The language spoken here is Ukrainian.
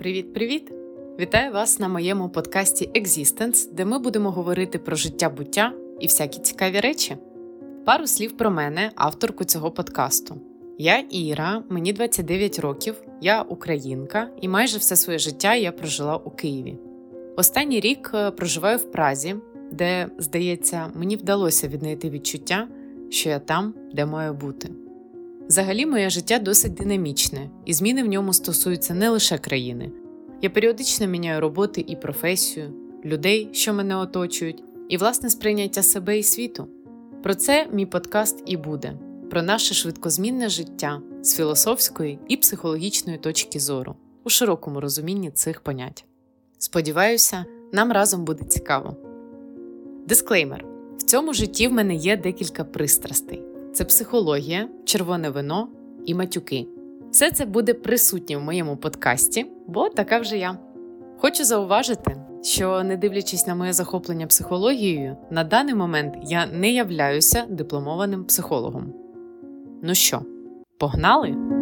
Привіт-привіт! Вітаю вас на моєму подкасті Existence, де ми будемо говорити про життя буття і всякі цікаві речі. Пару слів про мене, авторку цього подкасту. Я Іра, мені 29 років, я українка, і майже все своє життя я прожила у Києві. Останній рік е, проживаю в Празі, де, здається, мені вдалося віднайти відчуття, що я там, де маю бути. Взагалі, моє життя досить динамічне, і зміни в ньому стосуються не лише країни. Я періодично міняю роботи і професію, людей, що мене оточують, і власне сприйняття себе і світу. Про це мій подкаст і буде: про наше швидкозмінне життя з філософської і психологічної точки зору у широкому розумінні цих понять. Сподіваюся, нам разом буде цікаво. Дисклеймер: в цьому житті в мене є декілька пристрастей це психологія, червоне вино і матюки. Все це буде присутнє в моєму подкасті, бо така вже я. Хочу зауважити, що, не дивлячись на моє захоплення психологією, на даний момент я не являюся дипломованим психологом. Ну що, погнали?